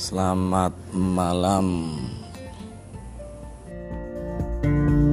Selamat malam. thank you